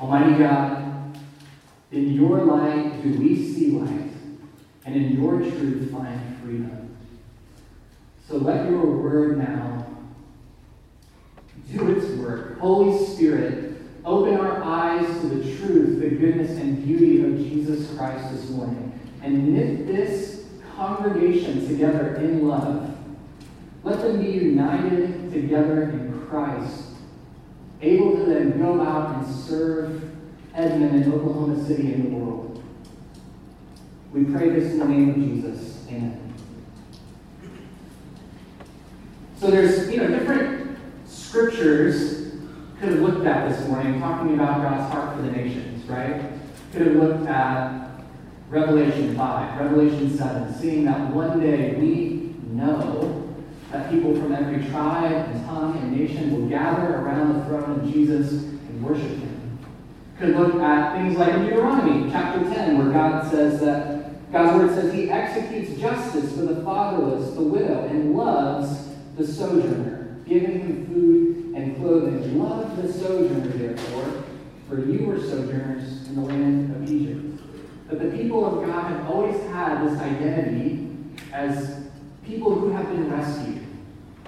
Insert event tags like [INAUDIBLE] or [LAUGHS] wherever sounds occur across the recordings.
Almighty God, in your light do we see light, and in your truth find freedom. So let your word now do its work. Holy Spirit, open our eyes to the truth, the goodness, and beauty of Jesus Christ this morning, and knit this congregation together in love. Let them be united together in Christ, able to then go out and serve Edmond and Oklahoma City and the world. We pray this in the name of Jesus. Amen. So there's, you know, different scriptures could have looked at this morning talking about God's heart for the nations, right? Could have looked at Revelation 5, Revelation 7, seeing that one day we know that people from every tribe and tongue and nation will gather around the throne of Jesus and worship him. Could look at things like Deuteronomy chapter 10, where God says that God's word says he executes justice for the fatherless, the widow, and loves the sojourner, giving him food and clothing. Love the sojourner, therefore, for you were sojourners in the land of Egypt. But the people of God have always had this identity as people who have been rescued,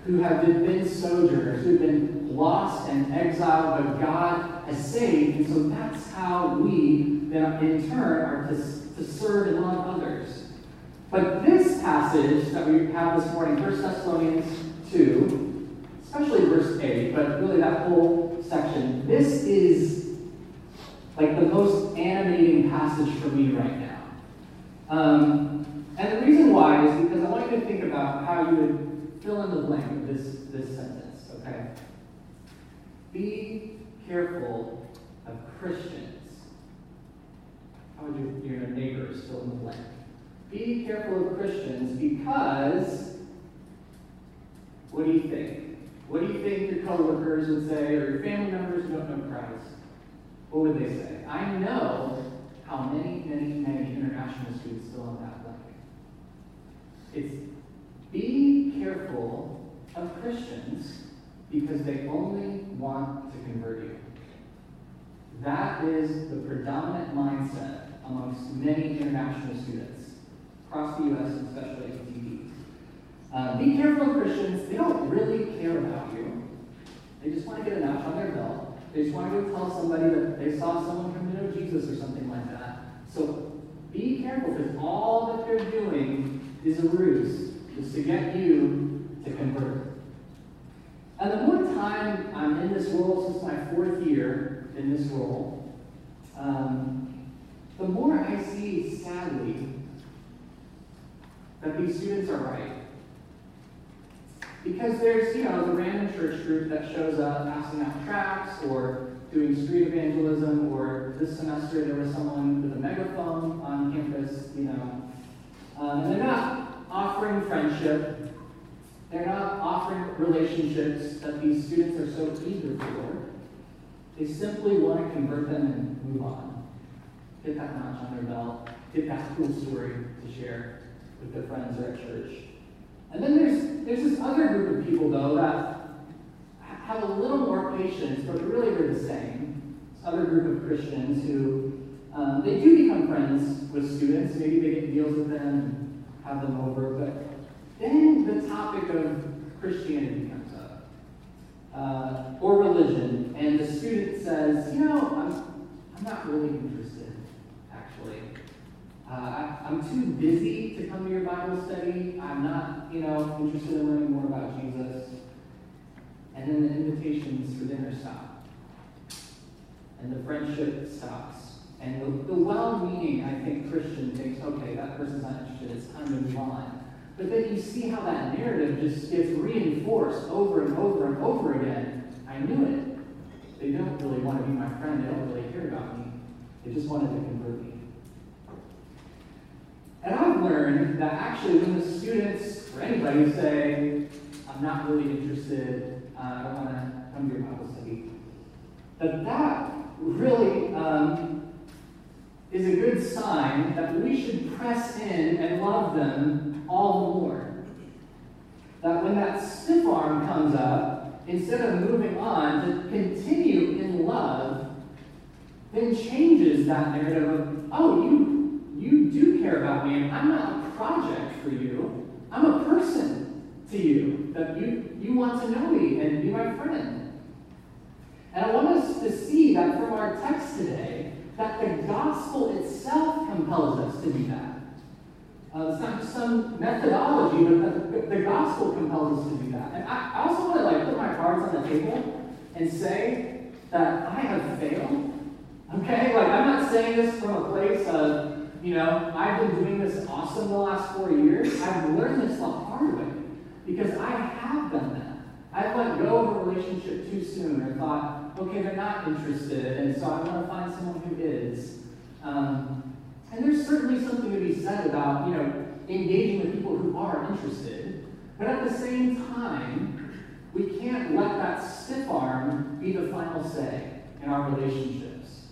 who have been, sojourners, who have been lost and exiled, but God has saved. And so that's how we, then in turn, are to, to serve and love others. But this passage that we have this morning, 1 Thessalonians 2, especially verse 8, but really that whole section, this is like the most animating passage for me right now. Um, and the reason why is because I want you to think about how you would fill in the blank of this, this sentence, okay? Be careful of Christians. How would you, your neighbors fill in the blank? Be careful of Christians because what do you think? What do you think your coworkers would say, or your family members who don't know Christ? What would they say? I know how many, many, many international students fill in that. It's be careful of Christians because they only want to convert you. That is the predominant mindset amongst many international students across the U.S., especially at UTD. Uh, be careful of Christians. They don't really care about you. They just want to get a notch on their belt. They just want to go tell somebody that they saw someone come to know Jesus or something like that. So be careful because all that they're doing is a ruse, to get you to convert. And the more time I'm in this role, since my fourth year in this role, um, the more I see, sadly, that these students are right. Because there's, you know, the random church group that shows up passing out tracts or doing street evangelism, or this semester there was someone with a megaphone on campus, you know. Um, and they're not offering friendship, they're not offering relationships that these students are so eager for. They simply want to convert them and move on. Get that notch on their belt, get that cool story to share with their friends or at church. And then there's, there's this other group of people, though, that have a little more patience, but really they're the same. This other group of Christians who, um, they do become friends with students. Maybe they get deals with them have them over. But then the topic of Christianity comes up, uh, or religion, and the student says, you know, I'm, I'm not really interested, actually. Uh, I, am too busy to come to your Bible study. I'm not, you know, interested in learning more about Jesus. And then the invitations for dinner stop. And the friendship stops. And the, the well-meaning, I think, Christian thinks, okay, that person's not interested. It's time to move on. But then you see how that narrative just gets reinforced over and over and over again. I knew it. They don't really want to be my friend. They don't really care about me. They just wanted to convert me. And I've learned that actually when the students or anybody say, I'm not really interested, uh, I don't want to come to your Bible study, that that really um, is a good sign that we should press in and love them all the more. That when that stiff arm comes up, instead of moving on, to continue in love then changes that narrative of, oh, you, you do care about me, and I'm not a project for you. I'm a person to you, that you, you want to know me and be my friend. And I want us to see that from our text today, that the gospel itself compels us to do that. Uh, it's not just some methodology, but the, the, gospel compels us to do that. And I, I also want to like put my cards on the table and say that I have failed. Okay, like I'm not saying this from a place of, you know, I've been doing this awesome the last four years. I've learned this the hard way because I have done that. I've let go of a relationship too soon or thought, okay, they're not interested, and so I want to find someone who is. Um, and there's certainly something to be said about, you know, engaging with people who are interested. But at the same time, we can't let that stiff arm be the final say in our relationships.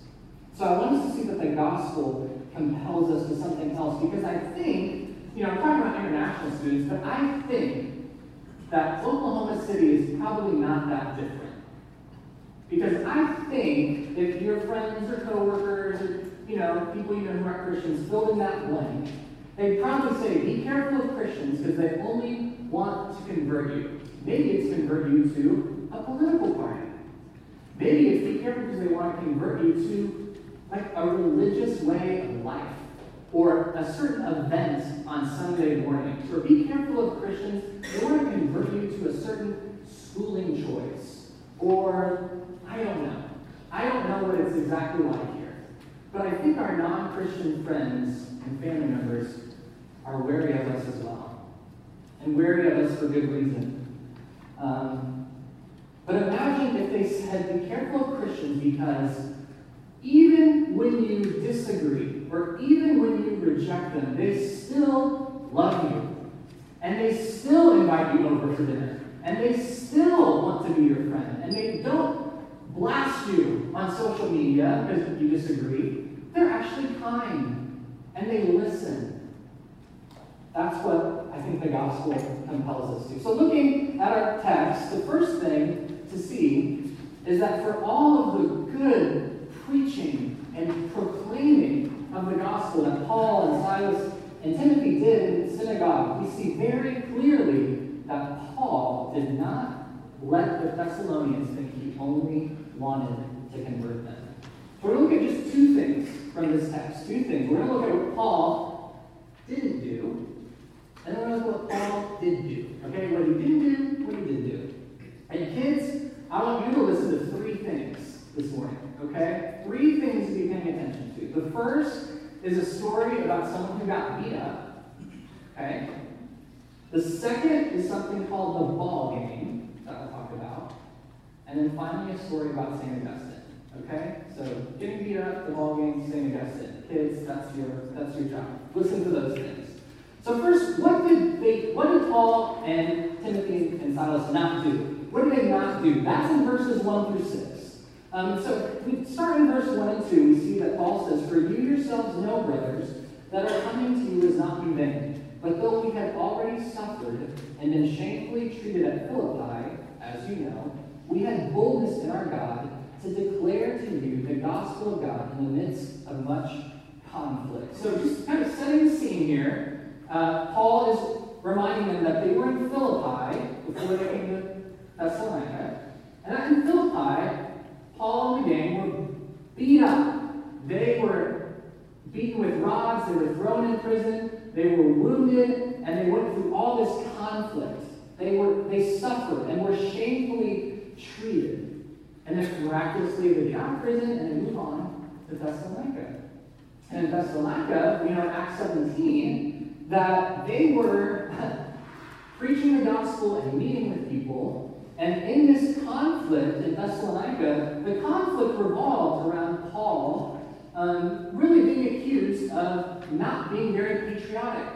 So I want us to see that the gospel compels us to something else because I think, you know, I'm talking about international students, but I think that Oklahoma City is probably not that different. Because I think if your friends or coworkers or you know, people even who are Christians, fill in that blank. They probably say, be careful of Christians because they only want to convert you. Maybe it's convert you to a political party. Maybe it's be careful because they want to convert you to like a religious way of life or a certain event on Sunday morning. Or be careful of Christians. They want to convert you to a certain schooling choice. Or I don't know. I don't know what it's exactly like here. but I think our non Christian friends and family members are wary of us as well, and wary of us for good reason. Um, but imagine if they said, Be careful of Christians because even when you disagree, or even when you reject them, they still love you. And they still invite you over for dinner. And they still want to be your friend. And they don't blast you on social media because you disagree. They're actually kind and they listen. That's what I think the gospel compels us to. So, looking at our text, the first thing to see is that for all of the good preaching and proclaiming of the gospel that Paul and Silas and Timothy did in the synagogue, we see very clearly that Paul did not let the Thessalonians think he only wanted to convert them. So We're going to look at just two things from this text. Two things. We're going to look at what Paul didn't do, and then we're going to look at what Paul did do. Okay, what he didn't do, what he did do. And kids, I want you to listen to three things this morning. Okay? Three things to be paying attention to. The first is a story about someone who got beat up. Okay? The second is something called the ball game that we'll talk about. And then finally, a story about St. Augustine. Okay? So getting beat up, the ball game, St. Augustine. Kids, that's your that's your job. Listen to those things. So first, what did they what did Paul and Timothy and Silas not do? What did they not do? That's in verses 1 through 6. Um, so we start in verse 1 and 2, we see that Paul says, For you yourselves know, brothers, that our coming to you is not in vain. But though we had already suffered and been shamefully treated at Philippi, as you know, we had boldness in our God to declare to you the gospel of God in the midst of much conflict. So, just kind of setting the scene here, uh, Paul is reminding them that they were in Philippi before they came to Thessalonica. And in Philippi, Paul and the gang were beat up. They were beaten with rods, they were thrown in prison, they were wounded, and they went through all this conflict. They were they suffered and were shamefully treated. And then miraculously they get out of prison and they move on to Thessalonica. And in Thessalonica, we know in Acts 17 that they were [LAUGHS] preaching the gospel and meeting with people. And in this conflict in Thessalonica, the conflict revolved around Paul um, really being accused of not being very patriotic.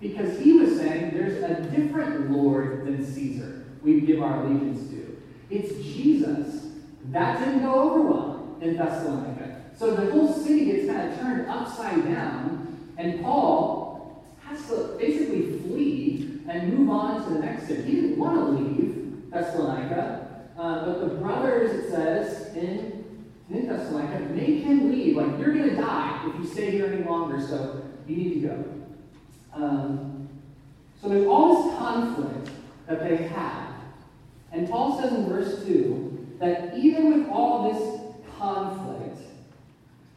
Because he was saying there's a different Lord than Caesar we give our allegiance to. It's Jesus. That didn't go over well in Thessalonica. So the whole city gets kind of turned upside down, and Paul has to basically flee and move on to the next city. He didn't want to leave Thessalonica, uh, but the brothers, it says in in Thessalonica, make him leave. Like, you're going to die if you stay here any longer, so you need to go. Um, so there's all this conflict that they have. And Paul says in verse 2 that even with all this conflict,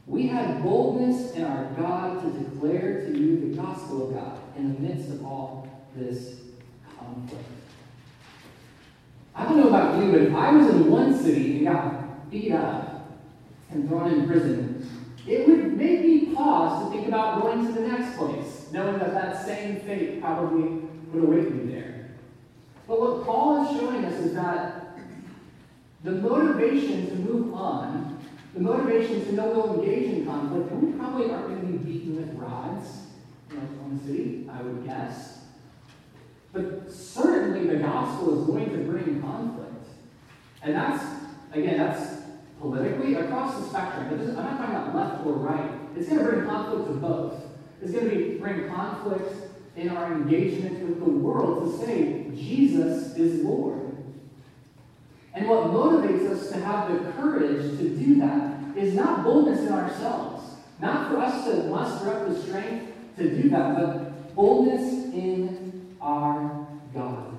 we have boldness in our God to declare to you the gospel of God in the midst of all this conflict. I don't know about you, but if I was in one city and got beat up and thrown in prison, it would make me pause to think about going to the next place, knowing that that same fate probably would await me there. But what Paul is showing us is that the motivation to move on, the motivation to know we'll engage in conflict, we probably aren't going to be beaten with rods from the city, I would guess. But certainly the gospel is going to bring conflict. And that's, again, that's politically across the spectrum. I'm not talking about left or right. It's going to bring conflict to both. It's going to be, bring conflict in our engagement with the world to say, Jesus is Lord. And what motivates us to have the courage to do that is not boldness in ourselves, not for us to muster up the strength to do that, but boldness in our God.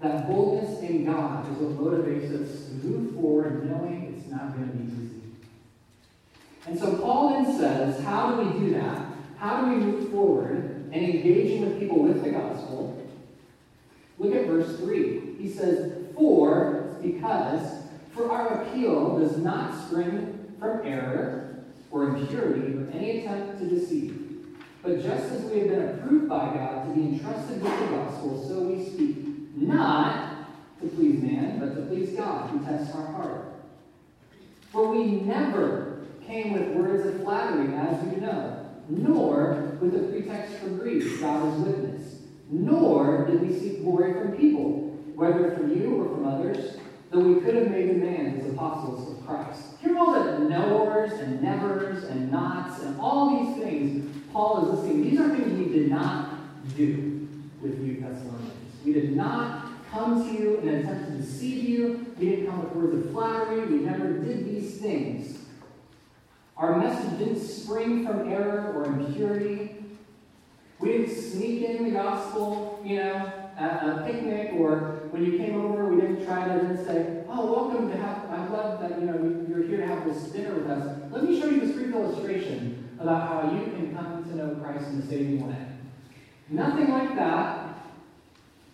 That boldness in God is what motivates us to move forward knowing it's not going to be easy. And so Paul then says, how do we do that? How do we move forward and engaging with people with the gospel? Look at verse 3. He says, For, because, for our appeal does not spring from error or impurity or any attempt to deceive. But just as we have been approved by God to be entrusted with the gospel, so we speak, not to please man, but to please God, who tests our heart. For we never came with words of flattery, as you know, nor with a pretext for greed, God is witness, nor did we seek glory from people, whether from you or from others, though we could have made demands as apostles of Christ. Hear all the knowers and nevers and nots and all these things Paul is listing. These are things we did not do with you Thessalonians. We did not come to you in an attempt to deceive you. We didn't come with words of flattery. We never did these things. Our message didn't spring from error or impurity. We didn't sneak in the gospel, you know, at a picnic or when you came over, we didn't try to then say, oh, welcome to have, I'm glad that, you know, you're here to have this dinner with us. Let me show you this brief illustration about how you can come to know Christ in a saving way. Nothing like that.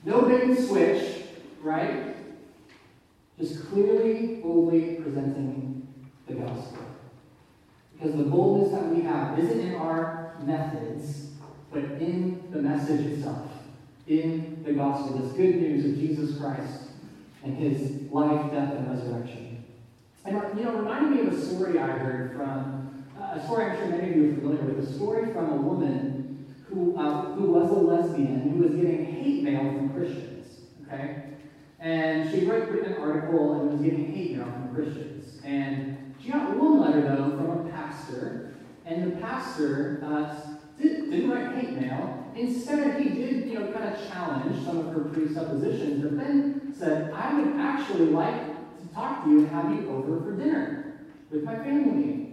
No bait and switch, right? Just clearly, boldly presenting the gospel. Because the boldness that we have isn't in our methods, but in the message itself, in the gospel, this good news of Jesus Christ and his life, death, and resurrection. And, you know, reminded me of a story I heard from, uh, a story I'm sure many of you are familiar with, a story from a woman who, uh, who was a lesbian who was getting hate mail from Christians, okay? And she wrote written an article and was getting hate mail from Christians. And she got one letter, though, from a pastor, and the pastor uh, did, didn't write hate mail. Instead, he did, you know, kind of challenge some of her presuppositions, but then said, I would actually like to talk to you and have you over for dinner with my family.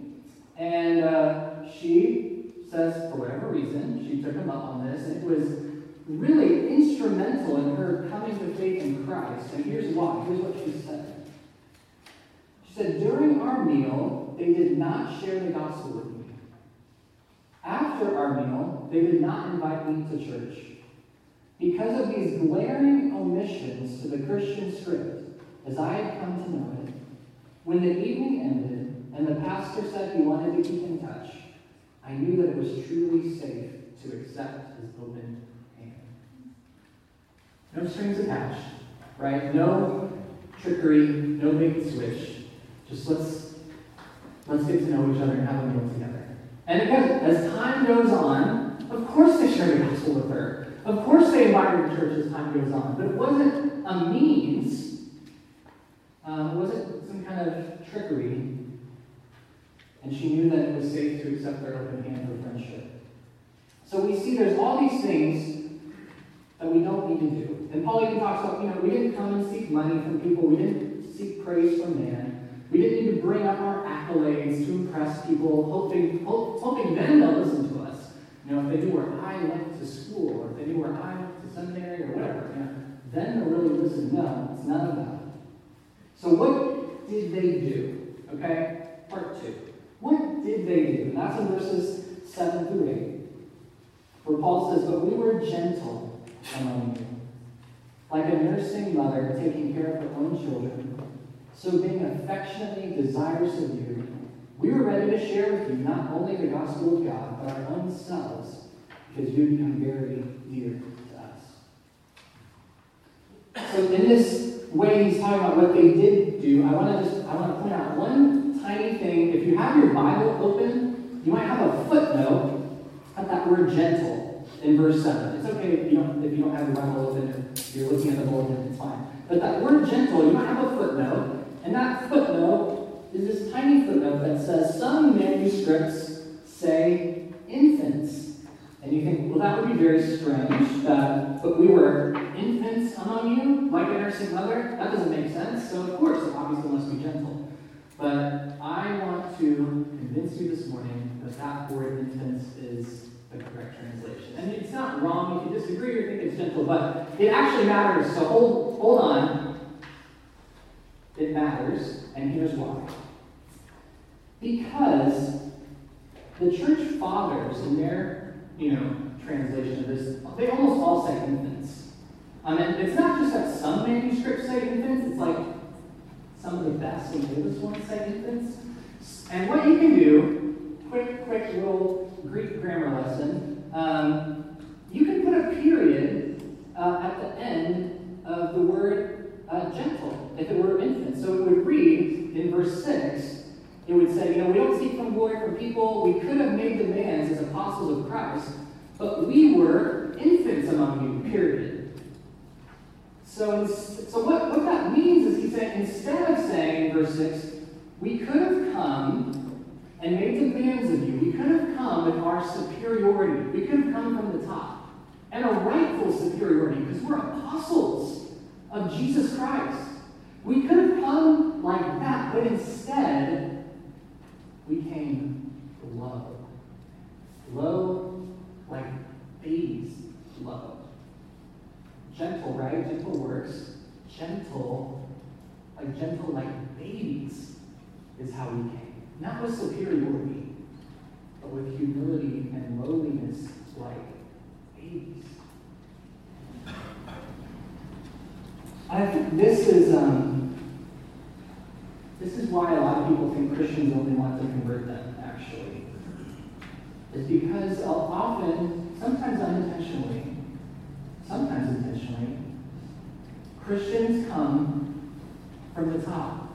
And uh, she says, for whatever reason, she took him up on this, and it was really instrumental in her coming to faith in Christ. And here's why. Here's what she said. Said, During our meal, they did not share the gospel with me. After our meal, they did not invite me to church. Because of these glaring omissions to the Christian script, as I had come to know it, when the evening ended and the pastor said he wanted to keep in touch, I knew that it was truly safe to accept his open hand. No strings attached, right? No trickery, no bait switch. Just let's let's get to know each other and have a meal together. And again, as time goes on, of course they share the gospel with her. Of course they invite her to church as time goes on. But it wasn't a means, um, it wasn't some kind of trickery. And she knew that it was safe to accept their open hand for friendship. So we see there's all these things that we don't need to do. And Paul even talks about, you know, we didn't come and seek money from people, we didn't seek praise from man. We didn't need to bring up our accolades to impress people, hoping, hoping then they'll listen to us. You know, if they knew where I went to school, or if they knew where I went to seminary, or whatever, you know, then they'll really listen. No, it's none of that. So what did they do? Okay, part two. What did they do? And that's in verses 7 through 8. Where Paul says, But we were gentle among you, like a nursing mother taking care of her own children. So being affectionately desirous of you, we were ready to share with you not only the gospel of God, but our own selves, because you become very dear to us. So in this way he's talking about what they did do, I want to just I want to point out one tiny thing. If you have your Bible open, you might have a footnote of that word gentle in verse 7. It's okay if you don't, if you don't have your Bible open, if you're looking at the bulletin, it's fine. But that word gentle, you might have a footnote, and that footnote is this tiny footnote that says some manuscripts say infants. And you think, well, that would be very strange, that, but we were infants among you, like a nursing mother? That doesn't make sense. So, of course, it obviously must be gentle. But I want to convince you this morning that that word infants is the correct translation. And it's not wrong if you disagree or think it's gentle, but it actually matters. So hold, hold on. It matters, and here's why. Because the church fathers, in their you know translation of this, they almost all say infants. I mean, it's not just that some manuscripts say infants; it's like some of the best and oldest ones say infants. And what you can do, quick, quick little Greek grammar lesson, um, you can put a period uh, at the end of the word uh, gentle, if it were infant. So it would read in verse 6, it would say, you know, we don't seek from glory from people. We could have made demands as apostles of Christ, but we were infants among you, period. So, so what, what that means is he's saying, instead of saying in verse 6, we could have come and made demands of you. We could have come with our superiority. We could have come from the top. And a rightful superiority, because we're apostles of Jesus Christ. We could have come like that, but instead, we came low. Low like babies low. Gentle, right? Gentle works. Gentle, like gentle like babies is how we came. Not with superiority, but with humility and lowliness like babies. I think this is um, this is why a lot of people think Christians only want to convert them, actually. Is because often, sometimes unintentionally, sometimes intentionally, Christians come from the top.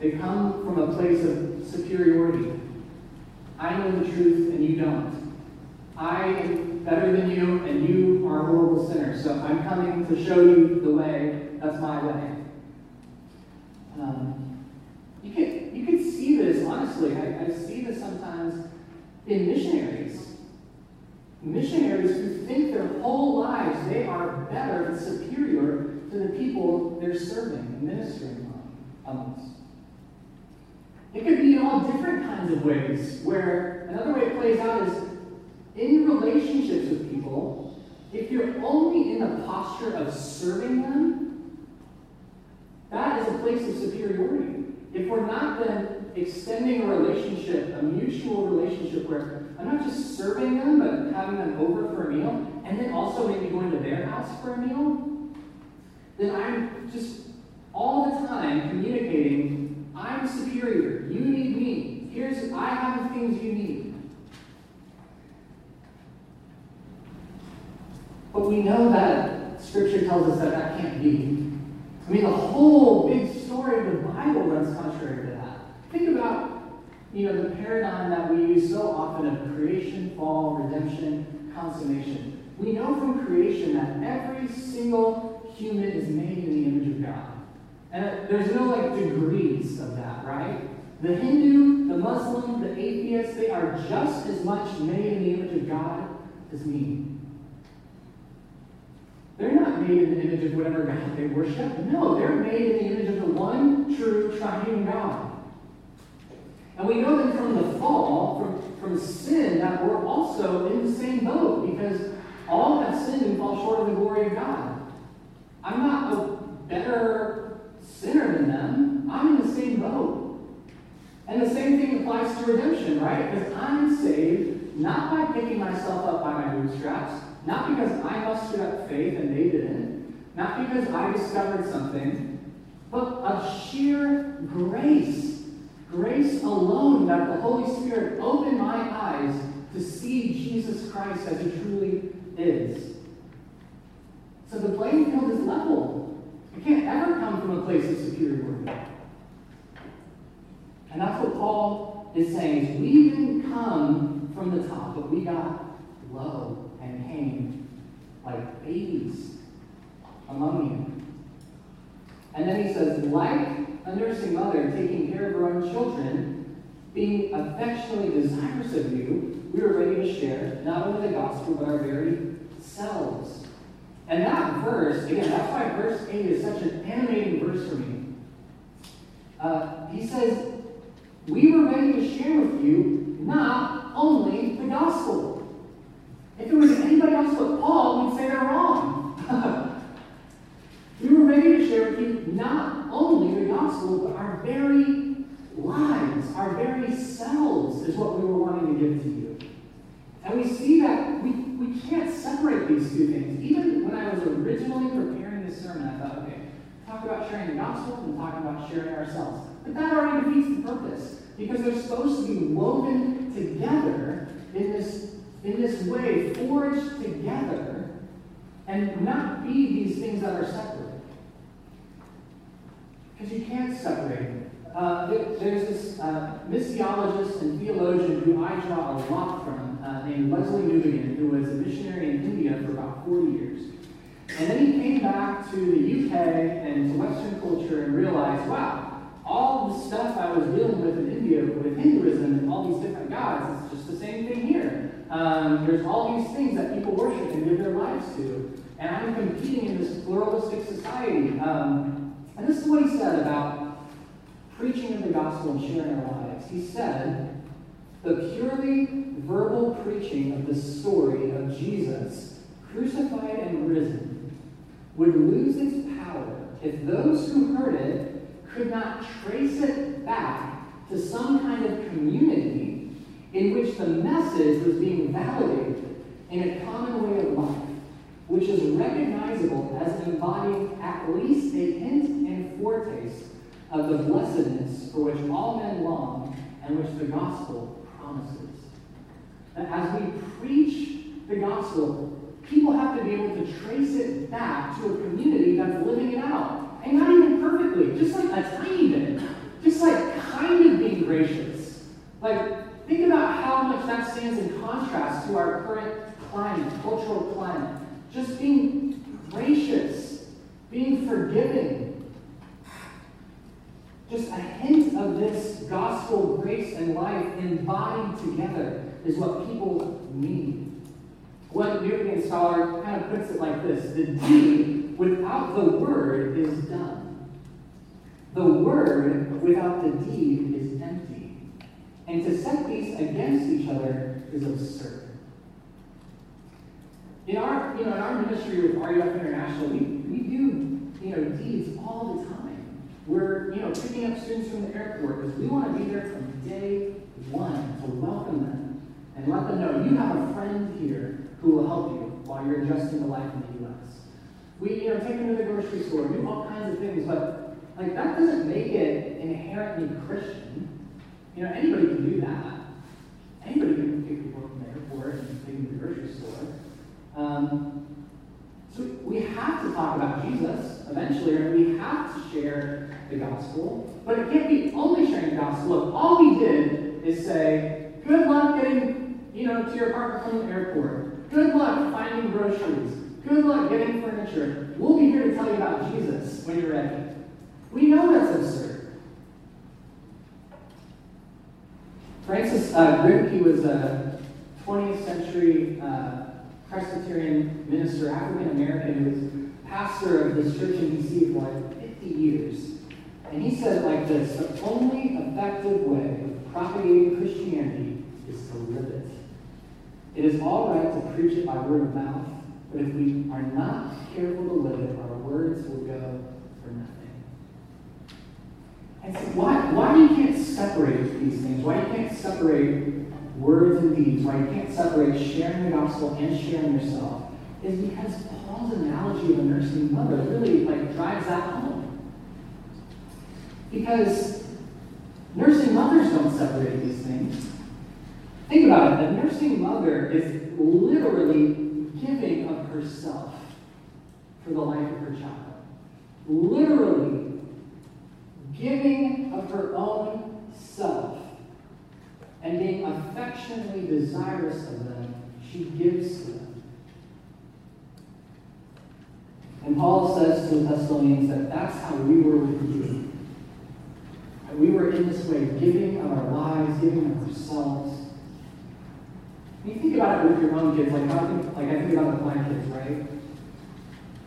They come from a place of superiority. I know the truth and you don't. I am better than you and you are a horrible sinner. So I'm coming to show you the way. That's my way. Um, you can you can see this honestly. I, I see this sometimes in missionaries. Missionaries who think their whole lives they are better and superior to the people they're serving and ministering amongst. It could be in all different kinds of ways, where another way it plays out is in relationships with people, if you're only in the posture of serving them, that is a place of superiority. If we're not then extending a relationship, a mutual relationship where I'm not just serving them, but having them over for a meal, and then also maybe going to their house for a meal, then I'm just all the time communicating, I'm superior. You need me. Here's, I have the things you need. But we know that Scripture tells us that that can't be. I mean, the whole big story of the Bible runs contrary to that. Think about, you know, the paradigm that we use so often of creation, fall, redemption, consummation. We know from creation that every single human is made in the image of God. And there's no like degrees of that, right? The Hindu, the Muslim, the atheist, they are just as much made in the image of God as me. They're not made in the image of whatever God they worship. No, they're made in the image of the one true triune God. And we know that from the fall, from, from sin, that we're also in the same boat because all have sinned and fall short of the glory of God. I'm not a better sinner than them. I'm in the same boat. And the same thing applies to redemption, right? Because I'm saved not by picking myself up by my bootstraps, not because I mustered up faith and they didn't, not because I discovered something, but of sheer grace. Grace alone that the Holy Spirit opened my eyes to see Jesus Christ as he truly is. So the playing field is level. It can't ever come from a place of superiority. And that's what Paul is saying. We didn't come from the top, but we got low and came like babies among you. And then he says, like a nursing mother taking care of her own children, being affectionately desirous of you, we are ready to share not only the gospel, but our very selves. And that verse, again, that's why verse 8 is such an animating verse for me. Uh, he says, We were ready to share with you not only the gospel. If it was anybody else but Paul, we'd say they're wrong. [LAUGHS] we were ready to share with you not only the gospel, but our very lives, our very selves is what we were wanting to give to you. And we see that we, we can't separate these two things. Even when I was originally preparing this sermon, I thought, okay, talk about sharing the gospel and talk about sharing ourselves. But that already defeats the purpose because they're supposed to be woven together in this, in this way, forged together, and not be these things that are separate. Because you can't separate them. Uh, there's this uh, missiologist and theologian who I draw a lot from, uh, named Lesslie Newbigin, who was a missionary in India for about 40 years. And then he came back to the UK and to Western culture and realized, wow, all the stuff I was dealing with in India with Hinduism and all these different gods, it's just the same thing here. Um, there's all these things that people worship and give their lives to. And I'm competing in this pluralistic society. Um, and this is what he said about preaching of the gospel and sharing our lives. He said, the purely verbal preaching of the story of Jesus, crucified and risen, would lose its power if those who heard it could not trace it back to some kind of community in which the message was being validated in a common way of life, which is recognizable as embodying at least a hint and foretaste of the blessedness for which all men long and which the gospel promises. That as we preach the gospel, people have to be able to trace it back to a community that's living it out. And not even perfectly, just like a tiny bit. Just like kind of being gracious. Like, think about how much that stands in contrast to our current climate, cultural climate. Just being gracious, being forgiving, just a hint of this gospel grace and life embodied together is what people need. One Newbigin scholar kind of puts it like this The deed without the word is done. The word without the deed is empty. And to set these against each other is absurd. In our, you know, in our ministry with RUF International, we, we do, you know, deeds all the time. We're, you know, picking up students from the airport because we want to be there from day one to welcome them and let them know you have a friend here who will help you while you're adjusting to life in the U.S. We, you know, take them to the grocery store, do all kinds of things, but like that doesn't make it inherently Christian. You know, anybody can do that. Anybody can from the and the grocery store. Um, so we have to talk about Jesus eventually, or we have to share the gospel. But it can't be only sharing the gospel if all we did is say, good luck getting, you know, to your apartment from the airport. Good luck finding groceries. Good luck getting furniture. We'll be here to tell you about Jesus when you're ready. We know that's absurd. Francis uh, Grimke was a 20th century uh, Presbyterian minister, African American, who was pastor of this church in DC for like 50 years. And he said it like this The only effective way of propagating Christianity is to live it. It is all right to preach it by word of mouth, but if we are not careful to live it, our words will go for nothing. And so why, why you can't separate these things? Why you can't separate words and deeds? Why you can't separate sharing the gospel and sharing yourself? Is because Paul's analogy of a nursing mother really like drives that home. Because nursing mothers don't separate these things. Think about it. A nursing mother is literally giving of herself for the life of her child. Literally giving of her own self and being affectionately desirous of them, she gives to them. And Paul says to the Thessalonians that that's how we were with you. And we were in this way, giving of our lives, giving of ourselves. you think about it with your own kids, like, I think, like I think about my kids, right?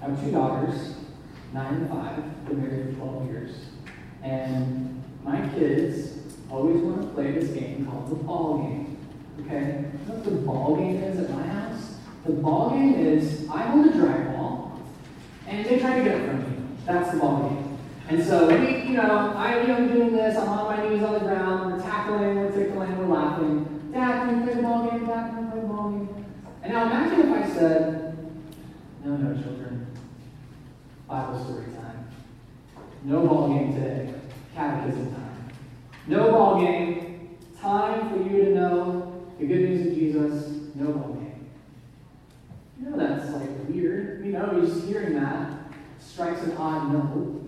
I have two daughters, nine and five, been married for 12 years. And my kids always want to play this game called the ball game. Okay? You know what the ball game is at my house? The ball game is I hold a drag ball and they try to get it from me. That's the ball game. And so we, you know, I you know doing this, I'm on my knees on the ground, we're tackling, we're tickling, we're laughing. Dad, can you play the ball game? Dad, can we play the ball game? And now imagine if I said, No, no, children. Bible story time. No ball game today. Catechism time. No ball game. Time for you to know the good news of Jesus. No ball game. You know that's like weird. You know, just hearing that strikes an odd note.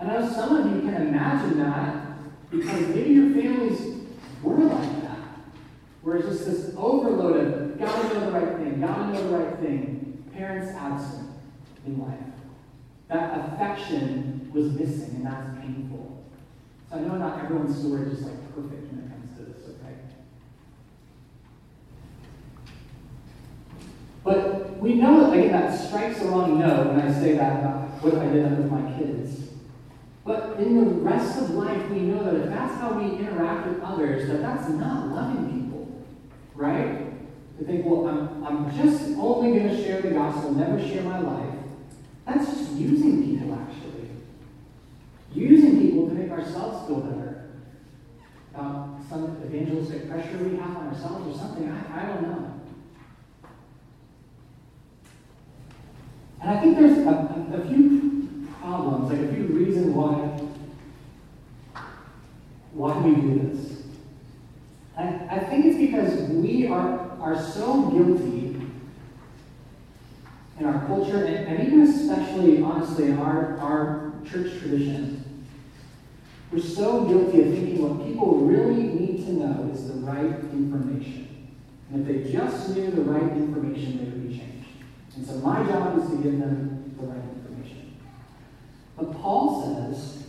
I know some of you can imagine that because maybe your families were like that. Where it's just this overload of gotta know the right thing, gotta know the right thing, parents absent in life. That affection was missing, and that's painful. So I know not everyone's story is just like perfect when it comes to this, okay? But we know, that again, that strikes a wrong note when I say that about what I did with my kids. But in the rest of life, we know that if that's how we interact with others, that that's not loving people, right? To think, well, I'm, I'm just only going to share the gospel, never share my life. That's just using people, actually. Using people to make ourselves feel better. About some evangelistic pressure we have on ourselves or something, I, I don't know. And I think there's a, a, a few problems, like a few reasons why why we do this. I, I think it's because we are, are so guilty in our culture, and, and even especially, honestly, in our, our church tradition, we're so guilty of thinking what people really need to know is the right information. And if they just knew the right information, they would be changed. And so my job is to give them the right information. But Paul says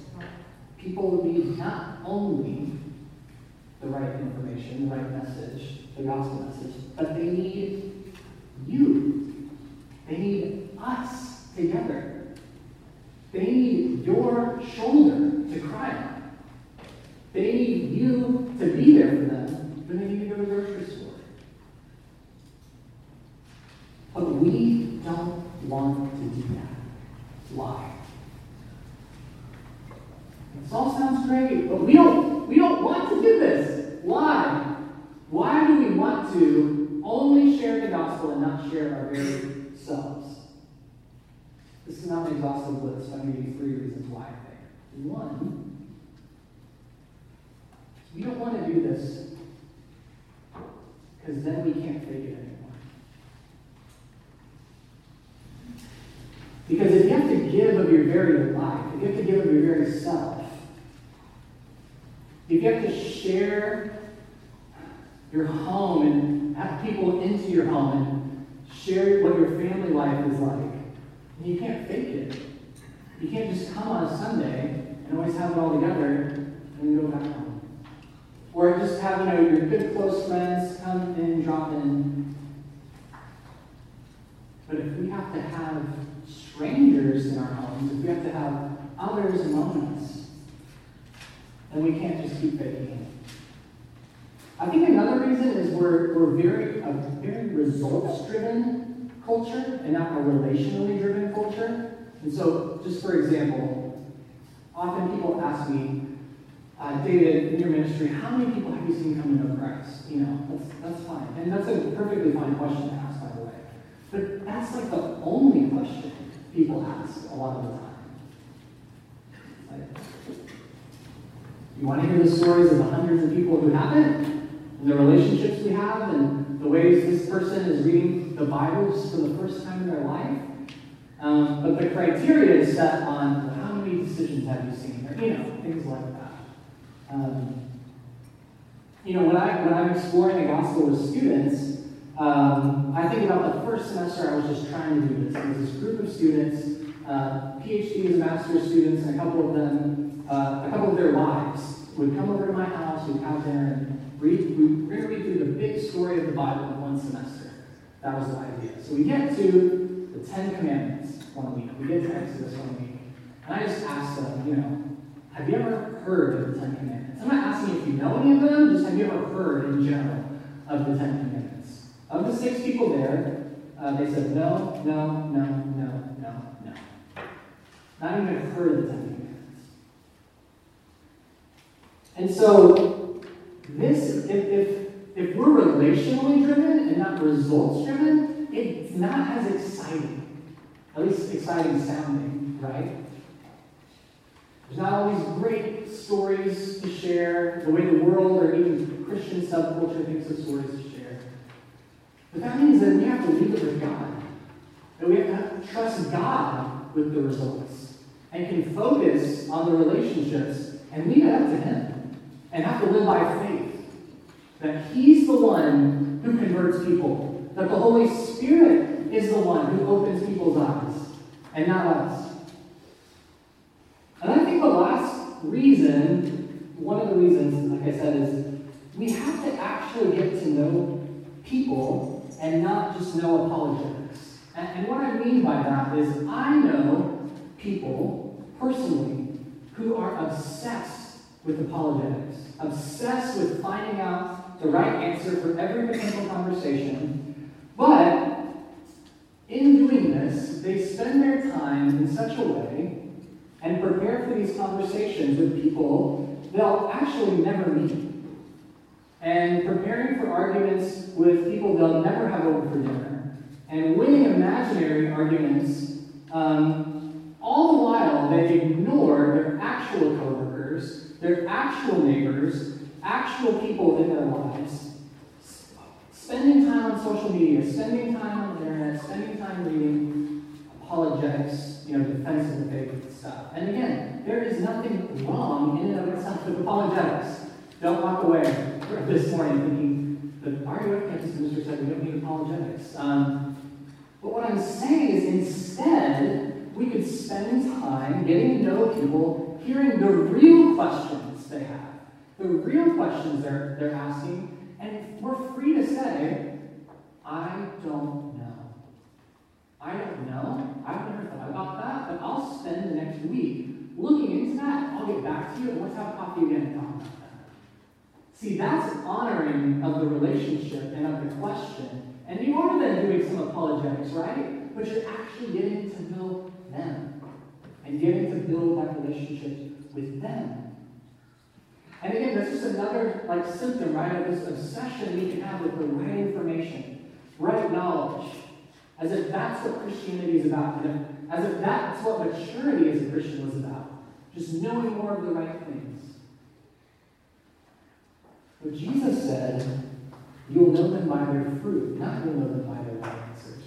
people need not only the right information, the right message, the gospel message, but they need you. They need us together. They need your shoulder to cry on. They need you to be there for them when they need to go to the grocery store. But we don't want to do that. Why? This all sounds great, but we don't we don't want to do this. Why? Why do we want to only share the gospel and not share our very selves? This is not an exhaustive list. I'm going to give you three reasons why I think. One, we don't want to do this because then we can't fake it anymore. Because if you have to give of your very life, if you have to give of your very self, if you have to share your home and have people into your home and share what your family life is like, you can't fake it. You can't just come on a Sunday and always have it all together and go back home. Or just have, you know, your good close friends come in, drop in. But if we have to have strangers in our homes, if we have to have others among us, then we can't just keep faking it. I think another reason is we're, we're very a very results driven culture and not a relationally driven culture. And so, just for example, often people ask me, uh, David, in your ministry, how many people have you seen come to know Christ? You know, that's, that's fine. And that's a perfectly fine question to ask, by the way. But that's like the only question people ask a lot of the time. Like, you want to hear the stories of the hundreds of people who haven't? And the relationships we have, and the ways this person is reading the Bible for the first time in their life? Um, but the criteria is set on how many decisions have you seen, or you know, things like that. Um, you know, when I when I'm exploring the gospel with students, um, I think about the first semester I was just trying to do this. There was this group of students, uh, PhDs and master's students, and a couple of them, uh, a couple of their wives would come over to my house, we'd have dinner, and read, we we're going to read through the big story of the Bible in one semester. That was the idea. So we get to the Ten Commandments one week. We get to Exodus one week. And I just asked them, you know, have you ever heard of the Ten Commandments? I'm not asking if you know any of them, just have you ever heard in general of the Ten Commandments? Of the six people there, uh, they said no, no, no, no, no, no. Not even heard of the Ten Commandments. And so, this, if, if, if we're relationally driven and not results driven, it's not as exciting. At least exciting sounding, right? There's not always great stories to share, the way the world or even Christian subculture thinks of stories to share. But that means that we have to leave it with God. That we have to trust God with the results. And can focus on the relationships and leave it up to Him. And have to live by faith. That He's the one who converts people. That the Holy Spirit is the one who opens people's eyes. And not us. And I think the last reason, one of the reasons, like I said, is we have to actually get to know people and not just know apologetics. And, and what I mean by that is I know people personally who are obsessed with apologetics, obsessed with finding out the right answer for every potential conversation, but in doing this, they spend their time in such a way and prepare for these conversations with people they'll actually never meet. And preparing for arguments with people they'll never have over for dinner, and winning imaginary arguments, um, all the while they ignore their actual coworkers, their actual neighbors, actual people in their lives, spending time on social media, spending time on the internet, spending time reading apologetics, you know, defense of the faith stuff. And again, there is nothing wrong in and of itself with apologetics. Don't walk away this morning thinking our UF campus minister said we don't need apologetics. Um, but what I'm saying is instead, we could spend time getting to know people, hearing the real questions they have, the real questions they're, they're asking, and we're free to say, I don't. I don't know. I've never thought about that, but I'll spend the next week looking into that. I'll get back to you, and let's have coffee again that. See, that's honoring of the relationship and of the question. And you are then doing some apologetics, right? But you're actually getting to know them and getting to build that relationship with them. And again, that's just another like symptom, right, of this obsession we can have with the right information, right knowledge, as if that's what Christianity is about, as if that's what maturity as a Christian was about, just knowing more of the right things. But Jesus said, You'll know them by their fruit, not you'll know them by their answers.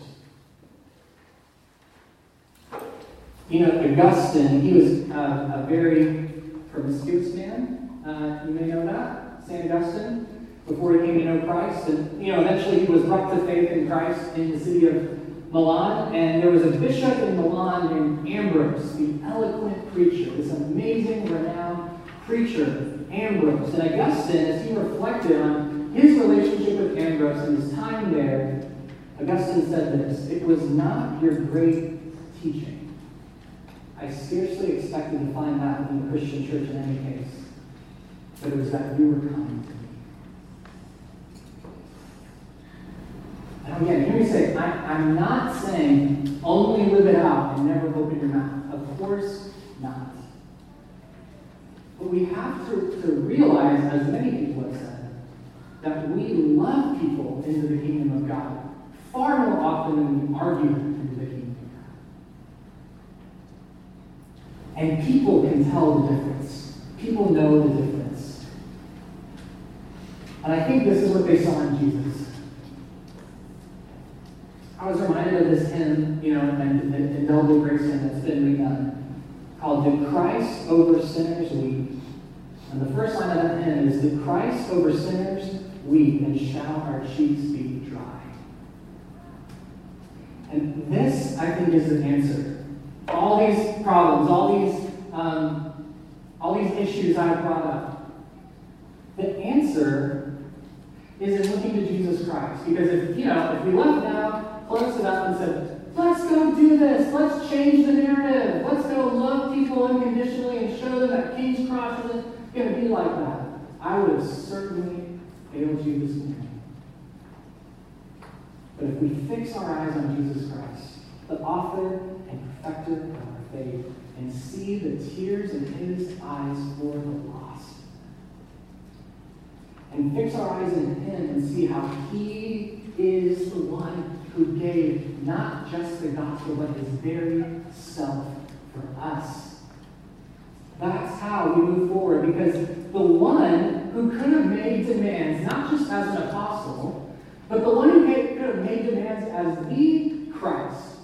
You know, Augustine, he was uh, a very promiscuous man. Uh, you may know that, St. Augustine, before he came to know Christ. And, you know, eventually he was brought to faith in Christ in the city of Milan. And there was a bishop in Milan named Ambrose, the eloquent preacher, this amazing, renowned preacher Ambrose. And Augustine, as he reflected on his relationship with Ambrose and his time there, Augustine said this It was not your great teaching. I scarcely expected to find that in the Christian church in any case. but it was that you were coming Now again, hear me say, I, I'm not saying only live it out and never open your mouth. Of course not. But we have to, to realize, as many people have said, that we love people into the kingdom of God far more often than we argue into the kingdom of God. And people can tell the difference. People know the difference. And I think this is what they saw in Jesus. I was reminded of this hymn, you know, an indelible grace hymn that's been redone, called Did Christ Over Sinners Weep? And the first line of that hymn is, Did Christ over sinners weep, and shall our cheeks be dry? And this, I think, is the answer. All these problems, all these, um, all these issues I have brought up, the answer is in looking to Jesus Christ. Because if, you know, if we left now, closed it up and said, let's go do this, let's change the narrative, let's go love people unconditionally and show them that King's Cross isn't going to be like that, I would have certainly failed you morning. But if we fix our eyes on Jesus Christ, the author and perfecter of our faith, and see the tears in his eyes for the lost, and fix our eyes in him and see how he is the one who gave not just the gospel, but his very self for us. That's how we move forward because the one who could have made demands, not just as an apostle, but the one who could have made demands as the Christ,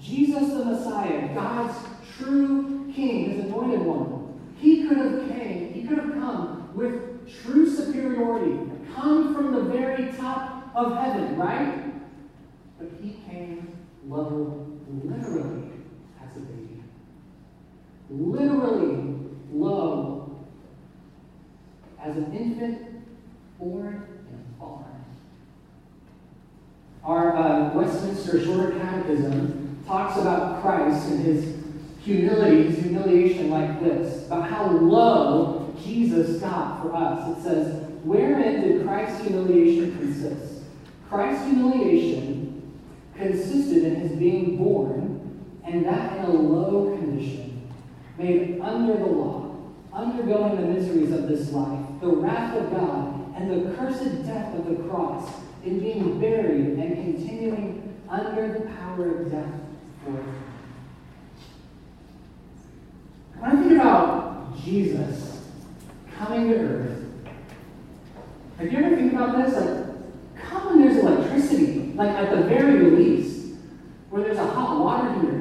Jesus the Messiah, God's true King, his anointed one, he could have came, he could have come with true superiority, come from the very top of heaven, right? But he came low, literally, as a baby. Literally low, as an infant born in a barn. Our uh, Westminster Shorter Catechism talks about Christ and his humility, his humiliation like this, about how low Jesus got for us. It says, Wherein did Christ's humiliation consist? Christ's humiliation consisted in his being born, and that in a low condition, made under the law, undergoing the miseries of this life, the wrath of God, and the cursed death of the cross, in being buried and continuing under the power of death for When I think about Jesus coming to earth, have you ever think about this? Like, come when there's electricity, like at the very least, where there's a hot water heater,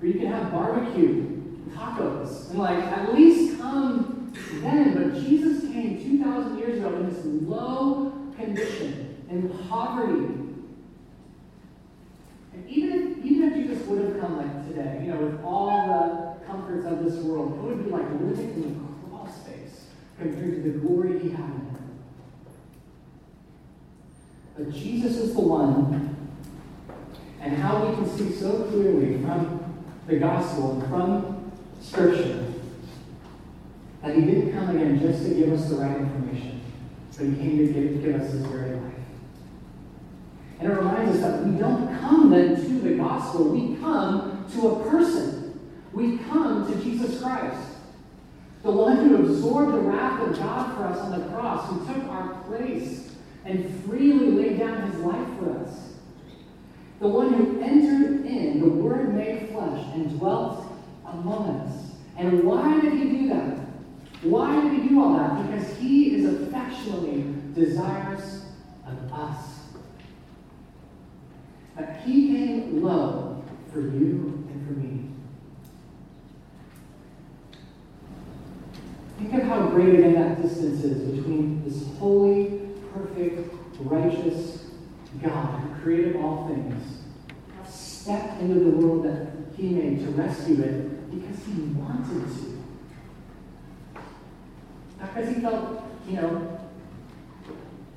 where you can have barbecue, tacos, and like at least come then. But Jesus came 2,000 years ago in this low condition, in poverty. And even if, even if Jesus would have come like today, you know, with all the comforts of this world, it would be like living in the crawl space compared to the glory he had But Jesus is the one, and how we can see so clearly from the gospel and from Scripture that he didn't come again just to give us the right information, but he came to give, give us his very life. And it reminds us that we don't come then to the gospel, we come to a person. We come to Jesus Christ, the one who absorbed the wrath of God for us on the cross, who took our place and freely laid down his life for us. The one who entered in, the Word made flesh, and dwelt among us. And why did he do that? Why did he do all that? Because he is affectionately desirous of us. That he came low for you and for me. Think of how great again that distance is between this holy, perfect, righteous God who created all things, stepped into the world that he made to rescue it because he wanted to. Not because he felt, you know,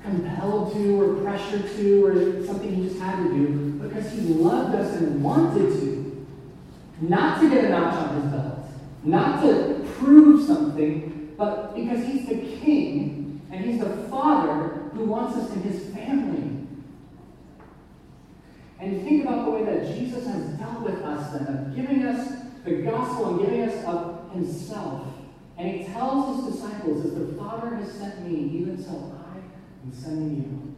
compelled to or pressured to or something he just had to do, because he loved us and wanted to. Not to get a notch on his belt, not to prove something, but because he's the king and he's the father who wants us in his family. And think about the way that Jesus has dealt with us then, of giving us the gospel and giving us of himself. And he tells his disciples, as the Father has sent me, even so I am sending you.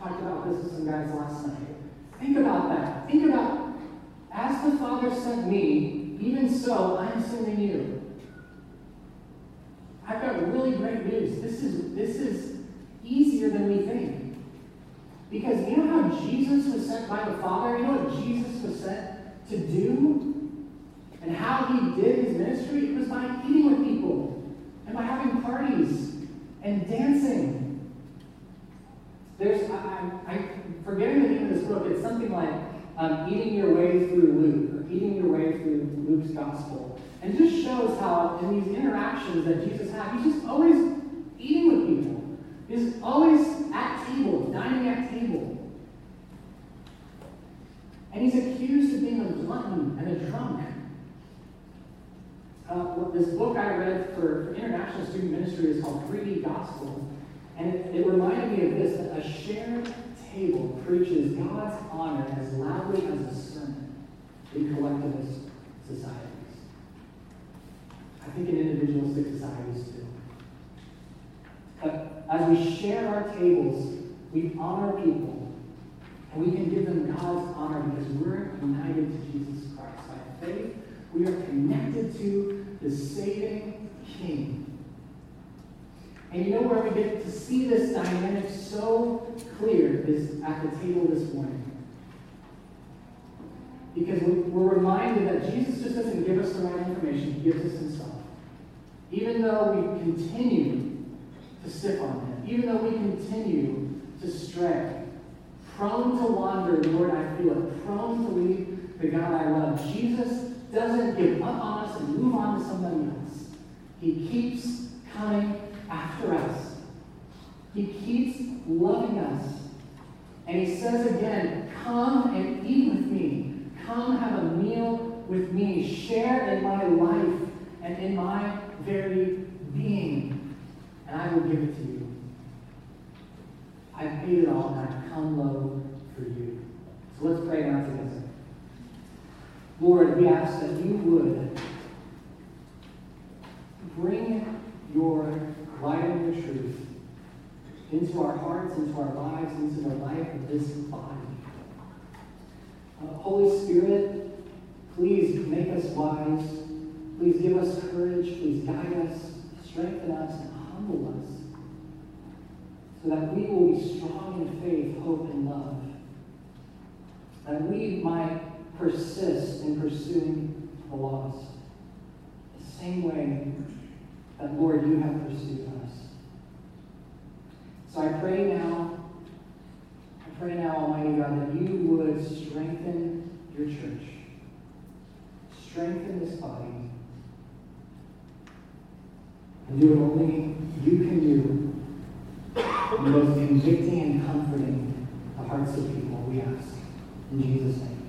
Talked about this with some guys last night. Think about that. Think about, as the Father sent me, even so I am sending you. I've got really great news. This is, this is easier than we think. Because you know how Jesus was sent by the Father? You know what Jesus was sent to do? And how he did his ministry? It was by eating with people and by having parties and dancing. There's, I, I, am forgetting the name of this book. It's something like um, Eating Your Way Through Luke, or Eating Your Way Through Luke's Gospel. And just shows how in these interactions that Jesus had, he's just always eating with people. He's always at table, dining at table. And he's accused of being a glutton and a drunk. Uh, this book I read for, for international student ministry is called 3D Gospel. And it, it reminded me of this that a shared table preaches God's honor as loudly as a sermon in collectivist societies. I think in individualistic societies too. As we share our tables, we honor people, and we can give them God's honor because we're united to Jesus Christ. By faith, we are connected to the saving King. And you know where we get to see this dynamic so clear is at the table this morning. Because we're reminded that Jesus just doesn't give us the right information, he gives us himself. Even though we continue to sip on him, even though we continue to stray, prone to wander, Lord, I feel it, prone to leave the God I love, Jesus doesn't give up on us and move on to somebody else. He keeps coming after us. He keeps loving us. And he says again, Come and eat with me. Come have a meal with me. Share in my life and in my very. And I will give it to you. I paid it all, and I've come low for you. So let's pray now together. Lord, we ask that you would bring your light and truth into our hearts, into our lives, into the life of this body. Uh, Holy Spirit, please make us wise. Please give us courage. Please guide us, strengthen us, humble us so that we will be strong in faith, hope, and love. That we might persist in pursuing the lost. The same way that, Lord, you have pursued us. So I pray now, I pray now, Almighty God, that you would strengthen your church, strengthen this body, and do what only you can do, both convicting and comforting the hearts of people, we ask. In Jesus' name.